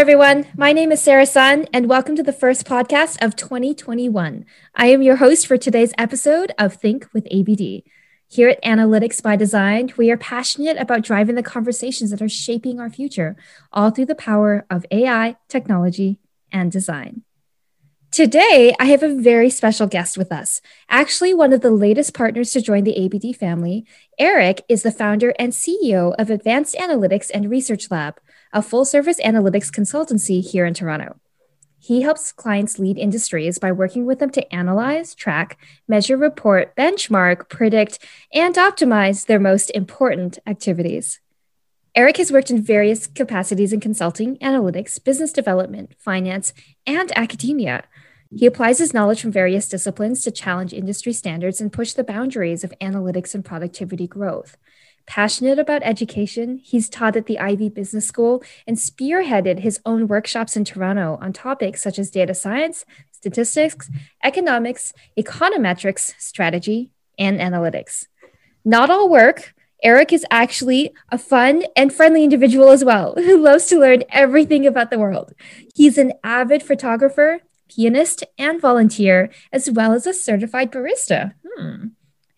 everyone. My name is Sarah Sun, and welcome to the first podcast of 2021. I am your host for today's episode of Think with ABD. Here at Analytics by Design, we are passionate about driving the conversations that are shaping our future, all through the power of AI, technology, and design. Today, I have a very special guest with us. Actually, one of the latest partners to join the ABD family, Eric is the founder and CEO of Advanced Analytics and Research Lab, a full service analytics consultancy here in Toronto. He helps clients lead industries by working with them to analyze, track, measure, report, benchmark, predict, and optimize their most important activities. Eric has worked in various capacities in consulting, analytics, business development, finance, and academia. He applies his knowledge from various disciplines to challenge industry standards and push the boundaries of analytics and productivity growth. Passionate about education, he's taught at the Ivey Business School and spearheaded his own workshops in Toronto on topics such as data science, statistics, economics, econometrics, strategy, and analytics. Not all work, Eric is actually a fun and friendly individual as well, who loves to learn everything about the world. He's an avid photographer, pianist, and volunteer, as well as a certified barista. Hmm.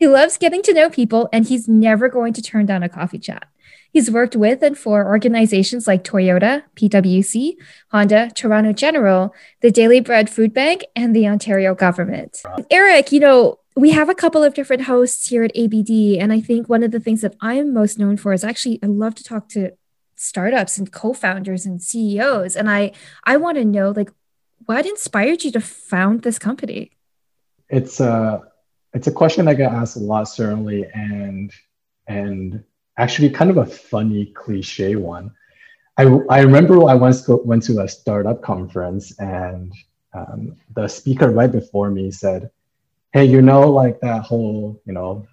He loves getting to know people, and he's never going to turn down a coffee chat. He's worked with and for organizations like Toyota, PwC, Honda, Toronto General, the Daily Bread Food Bank, and the Ontario government. Eric, you know, we have a couple of different hosts here at ABD, and I think one of the things that I'm most known for is actually I love to talk to startups and co-founders and CEOs, and I I want to know like what inspired you to found this company. It's uh it's a question I get asked a lot, certainly, and and actually kind of a funny cliche one. I, I remember I once go, went to a startup conference and um, the speaker right before me said, "Hey, you know, like that whole, you know,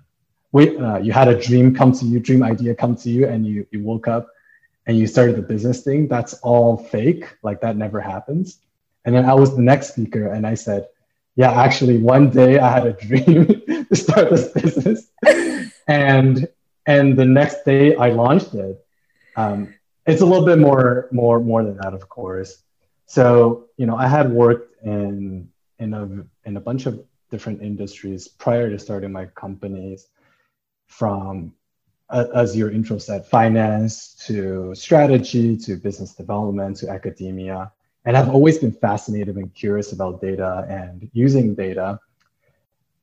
wait, uh, you had a dream come to you, dream idea come to you, and you you woke up and you started the business thing. That's all fake. Like that never happens." And then I was the next speaker, and I said, yeah, actually, one day I had a dream to start this business, and and the next day I launched it. Um, it's a little bit more more more than that, of course. So you know, I had worked in in a in a bunch of different industries prior to starting my companies, from uh, as your intro said, finance to strategy to business development to academia and I've always been fascinated and curious about data and using data.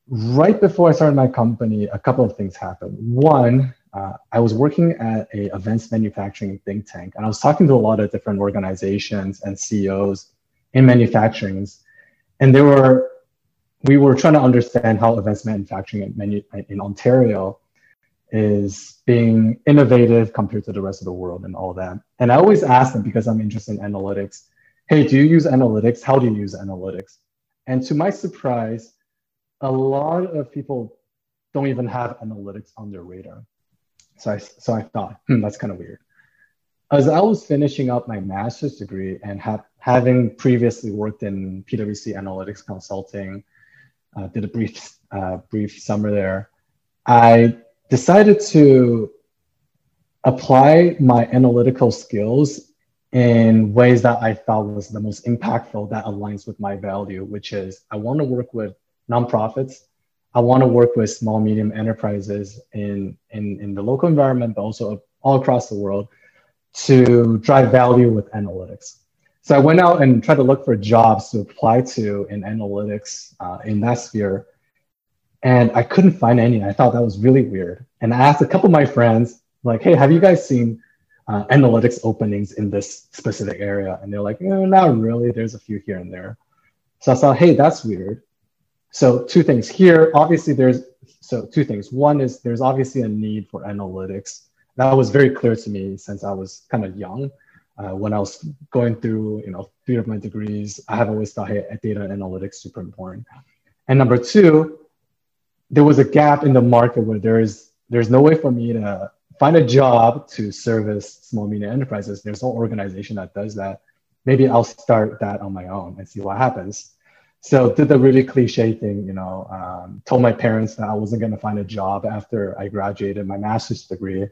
Right before I started my company, a couple of things happened. One, uh, I was working at a advanced manufacturing think tank, and I was talking to a lot of different organizations and CEOs in manufacturing, and they were we were trying to understand how advanced manufacturing in, in Ontario is being innovative compared to the rest of the world and all that. And I always ask them because I'm interested in analytics hey, do you use analytics? How do you use analytics? And to my surprise, a lot of people don't even have analytics on their radar. So I, so I thought, hmm, that's kind of weird. As I was finishing up my master's degree and ha- having previously worked in PwC analytics consulting, uh, did a brief, uh, brief summer there, I decided to apply my analytical skills in ways that I thought was the most impactful that aligns with my value, which is I want to work with nonprofits. I want to work with small, medium enterprises in, in, in the local environment, but also all across the world to drive value with analytics. So I went out and tried to look for jobs to apply to in analytics uh, in that sphere. And I couldn't find any. I thought that was really weird. And I asked a couple of my friends, like, hey, have you guys seen uh, analytics openings in this specific area. And they're like, no, not really. There's a few here and there. So I thought, hey, that's weird. So two things here. Obviously, there's so two things. One is there's obviously a need for analytics. That was very clear to me since I was kind of young. Uh, when I was going through, you know, three of my degrees, I have always thought, hey, data analytics super important. And number two, there was a gap in the market where there is there's no way for me to find a job to service small medium enterprises. There's no organization that does that. Maybe I'll start that on my own and see what happens. So did the really cliche thing, you know, um, told my parents that I wasn't going to find a job after I graduated my master's degree.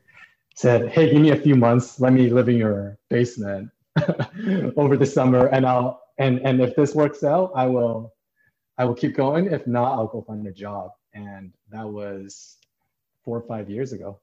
Said, hey, give me a few months. Let me live in your basement over the summer, and I'll and and if this works out, I will I will keep going. If not, I'll go find a job. And that was four or five years ago.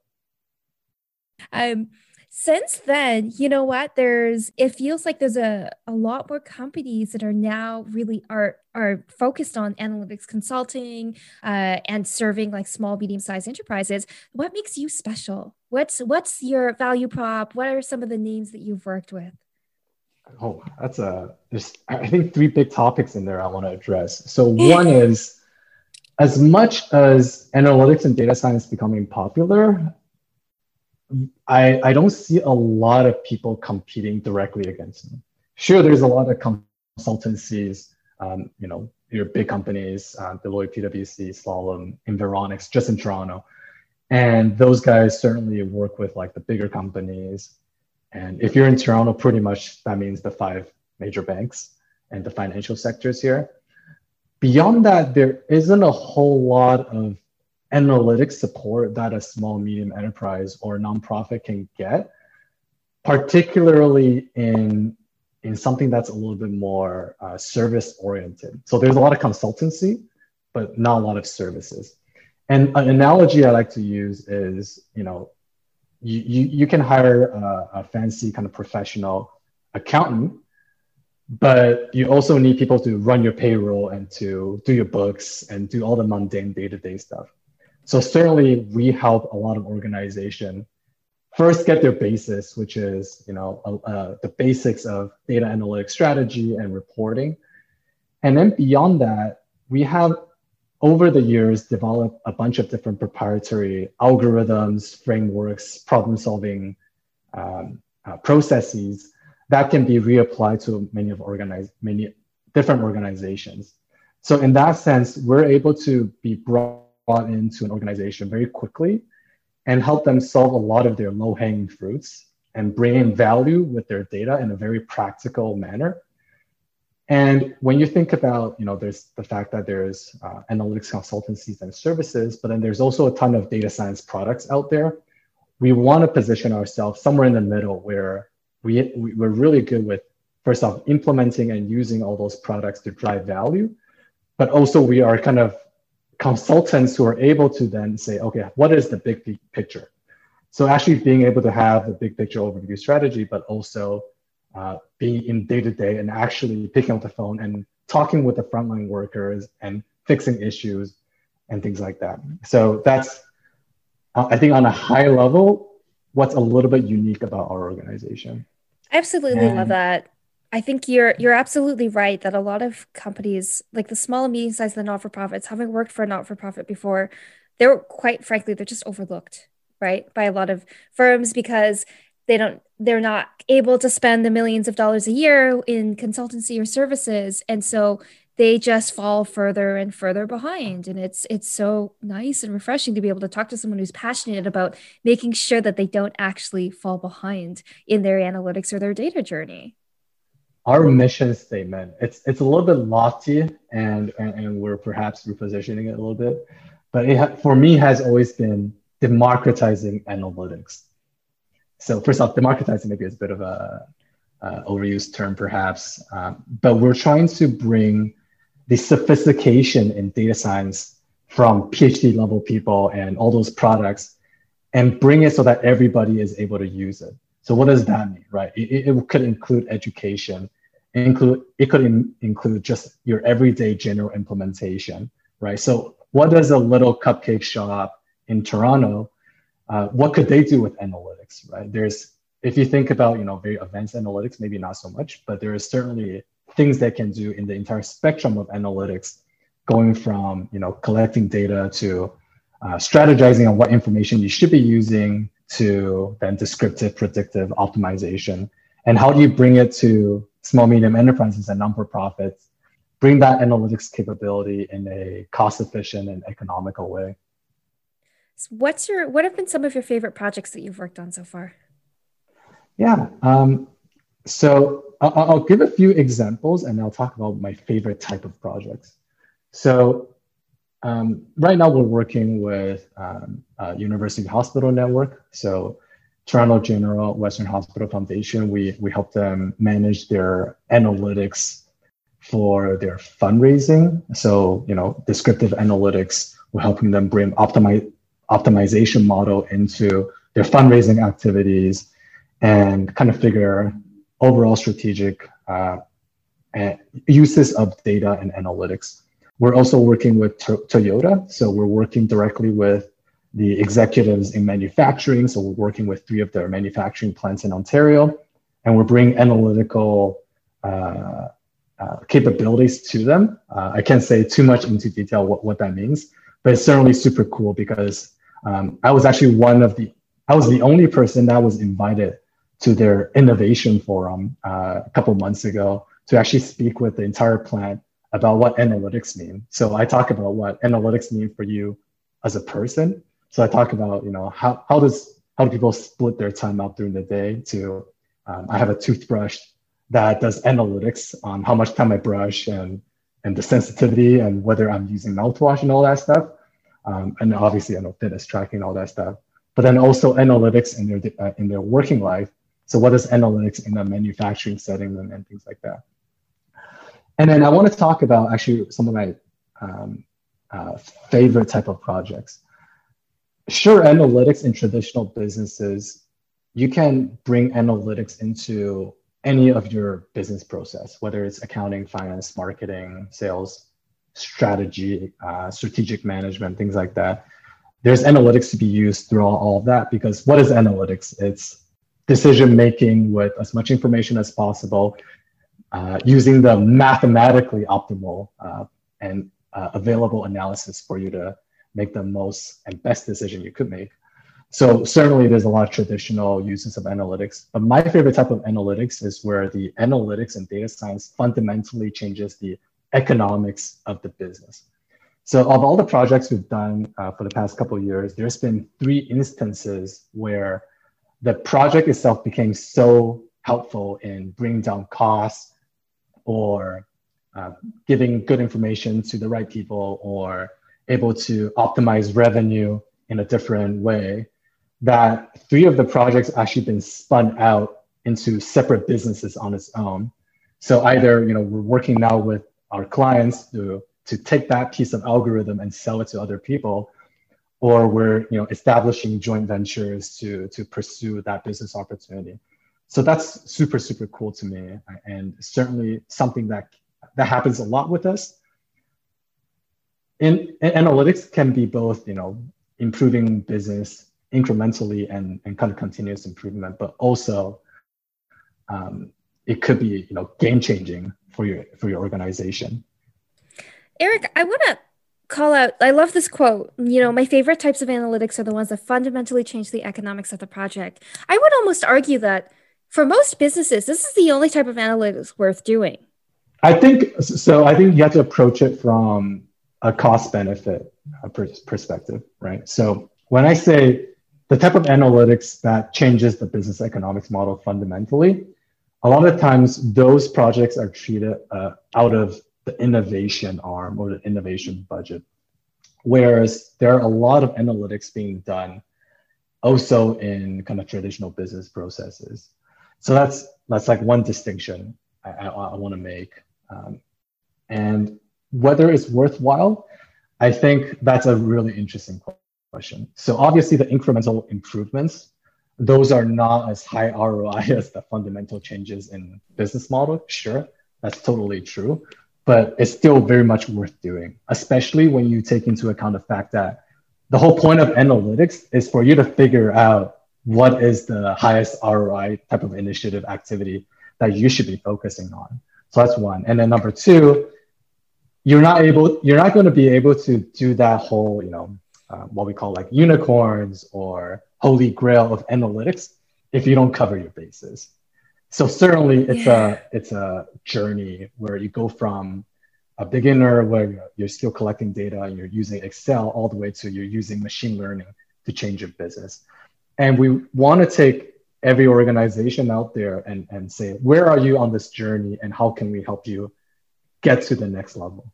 Um, since then, you know what? There's it feels like there's a, a lot more companies that are now really are are focused on analytics consulting uh, and serving like small, medium-sized enterprises. What makes you special? What's what's your value prop? What are some of the names that you've worked with? Oh, that's a there's I think three big topics in there I want to address. So one is as much as analytics and data science becoming popular, I, I don't see a lot of people competing directly against them. Sure, there's a lot of consultancies, um, you know, your big companies, uh, Deloitte, PwC, Slalom, Environics, just in Toronto. And those guys certainly work with like the bigger companies. And if you're in Toronto, pretty much that means the five major banks and the financial sectors here. Beyond that, there isn't a whole lot of analytics support that a small medium enterprise or nonprofit can get particularly in in something that's a little bit more uh, service oriented so there's a lot of consultancy but not a lot of services. And an analogy i like to use is you know you, you, you can hire a, a fancy kind of professional accountant but you also need people to run your payroll and to do your books and do all the mundane day-to-day stuff so certainly we help a lot of organization first get their basis, which is you know uh, uh, the basics of data analytics strategy and reporting, and then beyond that, we have over the years developed a bunch of different proprietary algorithms, frameworks, problem-solving um, uh, processes that can be reapplied to many of organize many different organizations. So in that sense, we're able to be brought brought into an organization very quickly and help them solve a lot of their low hanging fruits and bring in value with their data in a very practical manner. And when you think about, you know, there's the fact that there's uh, analytics consultancies and services, but then there's also a ton of data science products out there. We want to position ourselves somewhere in the middle where we, we're really good with, first off, implementing and using all those products to drive value, but also we are kind of consultants who are able to then say, okay, what is the big picture? So actually being able to have the big picture overview strategy, but also uh, being in day to day and actually picking up the phone and talking with the frontline workers and fixing issues and things like that. So that's, uh, I think, on a high level, what's a little bit unique about our organization. I absolutely and, love that. I think you're you're absolutely right that a lot of companies, like the small and medium sized, the not for profits, having worked for a not for profit before, they're quite frankly they're just overlooked, right, by a lot of firms because they don't they're not able to spend the millions of dollars a year in consultancy or services, and so they just fall further and further behind. And it's it's so nice and refreshing to be able to talk to someone who's passionate about making sure that they don't actually fall behind in their analytics or their data journey our mission statement it's it's a little bit lofty and and, and we're perhaps repositioning it a little bit but it ha- for me has always been democratizing analytics. So first off democratizing maybe is a bit of a uh, overused term perhaps um, but we're trying to bring the sophistication in data science from phd level people and all those products and bring it so that everybody is able to use it so what does that mean, right? It, it could include education, include it could in, include just your everyday general implementation, right? So what does a little cupcake shop in Toronto, uh, what could they do with analytics, right? There's if you think about you know very advanced analytics, maybe not so much, but there is certainly things they can do in the entire spectrum of analytics, going from you know collecting data to uh, strategizing on what information you should be using to then descriptive predictive optimization? And how do you bring it to small medium enterprises and non-for-profits bring that analytics capability in a cost efficient and economical way. What's your what have been some of your favorite projects that you've worked on so far? Yeah um, so I'll, I'll give a few examples and i'll talk about my favorite type of projects. So um, right now, we're working with um, University Hospital Network. So Toronto General Western Hospital Foundation, we, we help them manage their analytics for their fundraising. So, you know, descriptive analytics, we're helping them bring optimi- optimization model into their fundraising activities and kind of figure overall strategic uh, uses of data and analytics. We're also working with to- Toyota. So we're working directly with the executives in manufacturing. So we're working with three of their manufacturing plants in Ontario, and we're bringing analytical uh, uh, capabilities to them. Uh, I can't say too much into detail what, what that means, but it's certainly super cool because um, I was actually one of the, I was the only person that was invited to their innovation forum uh, a couple months ago to actually speak with the entire plant about what analytics mean. So I talk about what analytics mean for you as a person. So I talk about, you know, how, how does how do people split their time out during the day to um, I have a toothbrush that does analytics on how much time I brush and and the sensitivity and whether I'm using mouthwash and all that stuff. Um, and obviously, I know fitness tracking, all that stuff. But then also analytics in their uh, in their working life. So what is analytics in a manufacturing setting and, and things like that. And then I want to talk about actually some of my um, uh, favorite type of projects. Sure, analytics in traditional businesses, you can bring analytics into any of your business process, whether it's accounting, finance, marketing, sales, strategy, uh, strategic management, things like that. There's analytics to be used through all, all of that because what is analytics? It's decision making with as much information as possible uh, using the mathematically optimal uh, and uh, available analysis for you to make the most and best decision you could make. So certainly there's a lot of traditional uses of analytics, but my favorite type of analytics is where the analytics and data science fundamentally changes the economics of the business. So of all the projects we've done uh, for the past couple of years, there's been three instances where the project itself became so helpful in bringing down costs, or uh, giving good information to the right people or able to optimize revenue in a different way that three of the projects actually been spun out into separate businesses on its own. So either you know we're working now with our clients to to take that piece of algorithm and sell it to other people or we're you know establishing joint ventures to to pursue that business opportunity so that's super super cool to me and certainly something that that happens a lot with us. In, analytics can be both you know improving business incrementally and, and kind of continuous improvement but also um, it could be you know game changing for your for your organization. Eric i want to call out i love this quote you know my favorite types of analytics are the ones that fundamentally change the economics of the project. I would almost argue that for most businesses, this is the only type of analytics worth doing. I think so. I think you have to approach it from a cost benefit uh, perspective, right? So when I say the type of analytics that changes the business economics model fundamentally, a lot of times those projects are treated uh, out of the innovation arm or the innovation budget. Whereas there are a lot of analytics being done also in kind of traditional business processes. So that's that's like one distinction I, I, I want to make. Um, and whether it's worthwhile, I think that's a really interesting question. So obviously the incremental improvements, those are not as high ROI as the fundamental changes in business model. Sure, that's totally true, but it's still very much worth doing, especially when you take into account the fact that the whole point of analytics is for you to figure out what is the highest ROI type of initiative activity that you should be focusing on. So that's one. And then number two, you're not able, you're not going to be able to do that whole, you know, uh, what we call like unicorns or holy grail of analytics if you don't cover your bases. So certainly it's yeah. a it's a journey where you go from a beginner where you're still collecting data and you're using Excel all the way to you're using machine learning to change your business. And we want to take every organization out there and, and say, where are you on this journey and how can we help you get to the next level?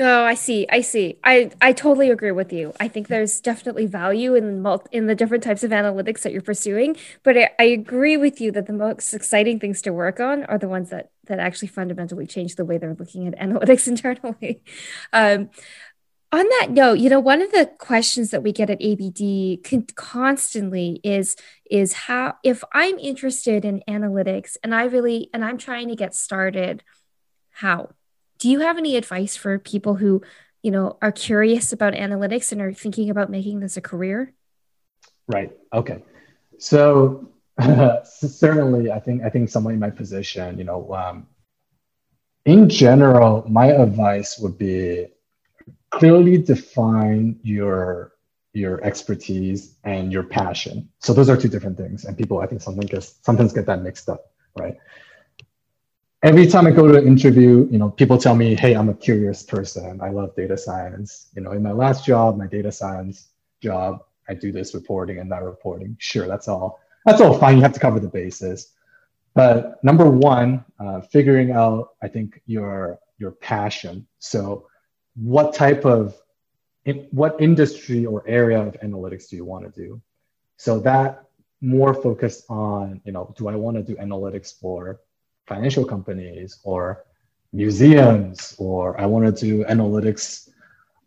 Oh, I see. I see. I, I totally agree with you. I think there's definitely value in mul- in the different types of analytics that you're pursuing, but I, I agree with you that the most exciting things to work on are the ones that that actually fundamentally change the way they're looking at analytics internally. Um, on that note, you know, one of the questions that we get at ABD con- constantly is is how if I'm interested in analytics and I really and I'm trying to get started, how? do you have any advice for people who you know are curious about analytics and are thinking about making this a career? Right. Okay. So certainly i think i think someone in my position you know um, in general my advice would be clearly define your your expertise and your passion so those are two different things and people i think sometimes get sometimes get that mixed up right every time I go to an interview, you know, people tell me, "Hey, I'm a curious person. I love data science." You know, in my last job, my data science job, I do this reporting and that reporting. Sure, that's all. That's all fine. You have to cover the bases. But number one, uh, figuring out, I think your your passion. So, what type of in, what industry or area of analytics do you want to do? So that more focused on, you know, do I want to do analytics for financial companies or museums, or I want to do analytics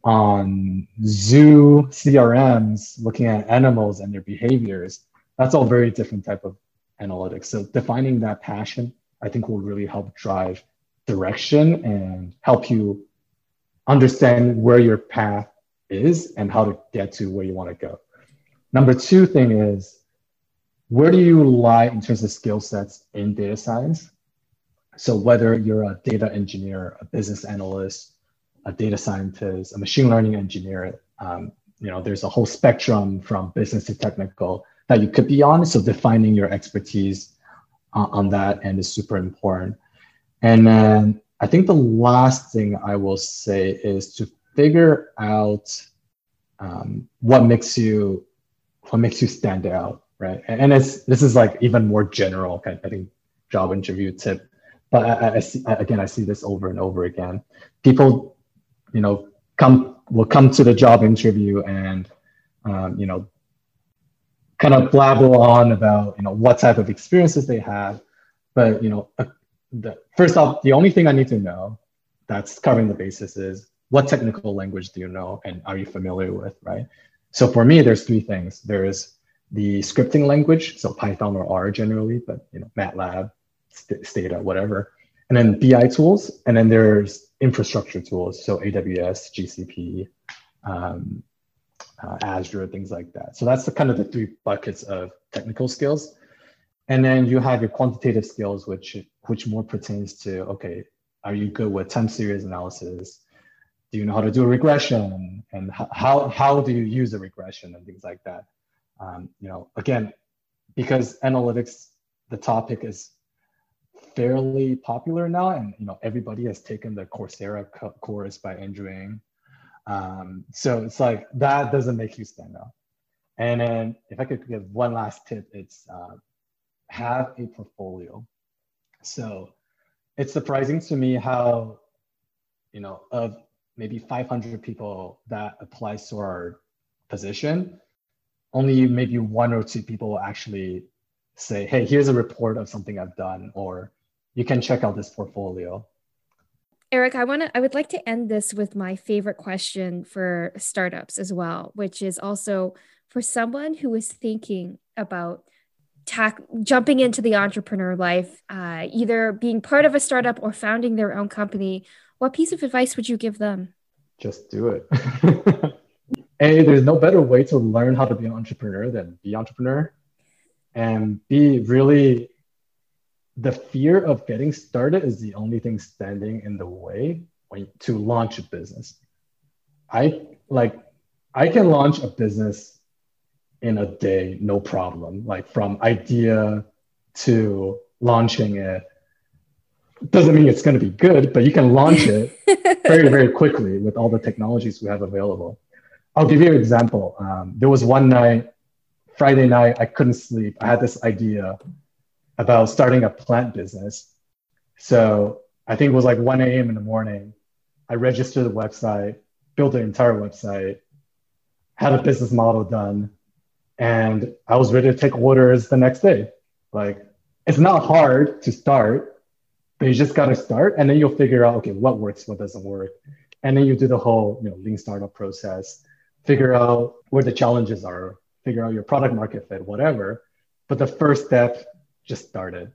on zoo CRMs, looking at animals and their behaviors. That's all very different type of analytics. So defining that passion, I think will really help drive direction and help you understand where your path is and how to get to where you want to go. Number two thing is where do you lie in terms of skill sets in data science? So whether you're a data engineer, a business analyst, a data scientist, a machine learning engineer, um, you know, there's a whole spectrum from business to technical that you could be on. So defining your expertise uh, on that end is super important. And then I think the last thing I will say is to figure out um, what makes you what makes you stand out, right? And it's this is like even more general kind of, I think job interview tip but I, I see again, I see this over and over again. People, you know, come will come to the job interview and, um, you know, kind of blabber on about you know what type of experiences they have. But you know, uh, the, first off, the only thing I need to know that's covering the basis is what technical language do you know and are you familiar with, right? So for me, there's three things. There's the scripting language, so Python or R generally, but you know, MATLAB, Stata, whatever. And then BI tools, and then there's infrastructure tools, so AWS, GCP, um, uh, Azure, things like that. So that's the kind of the three buckets of technical skills. And then you have your quantitative skills, which which more pertains to okay, are you good with time series analysis? Do you know how to do a regression? And how how do you use a regression and things like that? Um, you know, again, because analytics, the topic is fairly popular now, and you know everybody has taken the Coursera co- course by Andrew Ng. Um, so it's like that doesn't make you stand out. And then if I could give one last tip, it's uh, have a portfolio. So it's surprising to me how you know of maybe 500 people that applies to our position only maybe one or two people actually say, hey, here's a report of something I've done, or you can check out this portfolio. Eric, I want to I would like to end this with my favorite question for startups as well, which is also for someone who is thinking about tack, jumping into the entrepreneur life, uh, either being part of a startup or founding their own company, what piece of advice would you give them? Just do it. a, there's no better way to learn how to be an entrepreneur than be an entrepreneur and be really the fear of getting started is the only thing standing in the way when, to launch a business i like i can launch a business in a day no problem like from idea to launching it doesn't mean it's going to be good but you can launch it very very quickly with all the technologies we have available i'll give you an example um, there was one night Friday night, I couldn't sleep. I had this idea about starting a plant business. So I think it was like 1 a.m. in the morning. I registered the website, built the entire website, had a business model done, and I was ready to take orders the next day. Like it's not hard to start, but you just got to start, and then you'll figure out okay what works, what doesn't work, and then you do the whole you know lean startup process, figure out where the challenges are, figure out your product market fit, whatever. But the first step just started,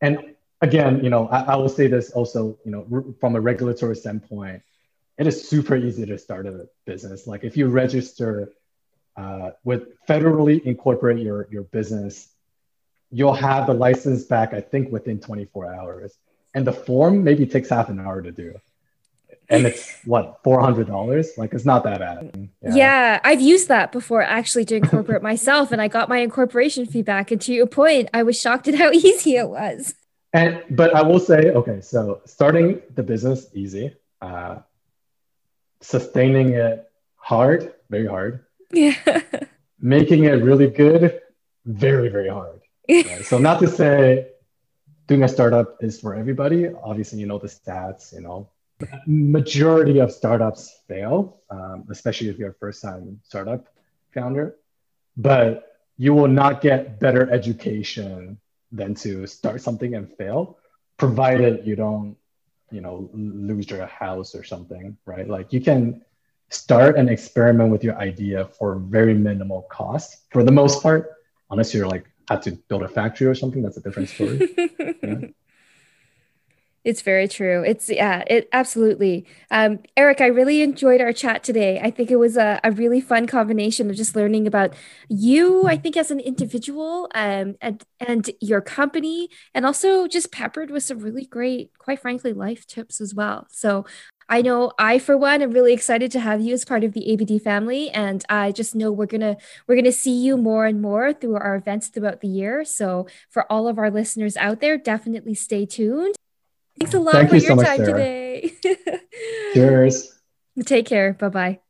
and again, you know, I, I will say this also, you know, from a regulatory standpoint, it is super easy to start a business. Like if you register uh, with federally incorporate your your business, you'll have the license back, I think, within 24 hours. And the form maybe takes half an hour to do. And it's what, $400? Like, it's not that bad. Yeah. yeah. I've used that before actually to incorporate myself, and I got my incorporation fee back. And to your point, I was shocked at how easy it was. And, but I will say, okay, so starting the business, easy. Uh, sustaining it, hard, very hard. Yeah. Making it really good, very, very hard. Right? so not to say doing a startup is for everybody. Obviously, you know the stats. You know, majority of startups fail, um, especially if you're a first-time startup founder. But you will not get better education than to start something and fail, provided you don't, you know, lose your house or something, right? Like you can start and experiment with your idea for very minimal cost for the most part, unless you're like had to build a factory or something, that's a different story. yeah. It's very true. It's yeah, it absolutely. Um, Eric, I really enjoyed our chat today. I think it was a, a really fun combination of just learning about you, I think, as an individual, um, and and your company, and also just peppered with some really great, quite frankly, life tips as well. So I know I, for one, am really excited to have you as part of the ABD family, and I just know we're gonna we're gonna see you more and more through our events throughout the year. So for all of our listeners out there, definitely stay tuned. Thanks a lot Thank for you your so time today. Cheers. Take care. Bye bye.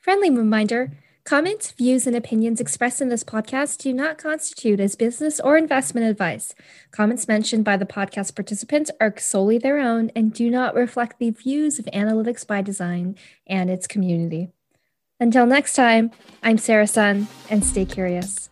Friendly reminder. Comments, views, and opinions expressed in this podcast do not constitute as business or investment advice. Comments mentioned by the podcast participants are solely their own and do not reflect the views of Analytics by Design and its community. Until next time, I'm Sarah Sun, and stay curious.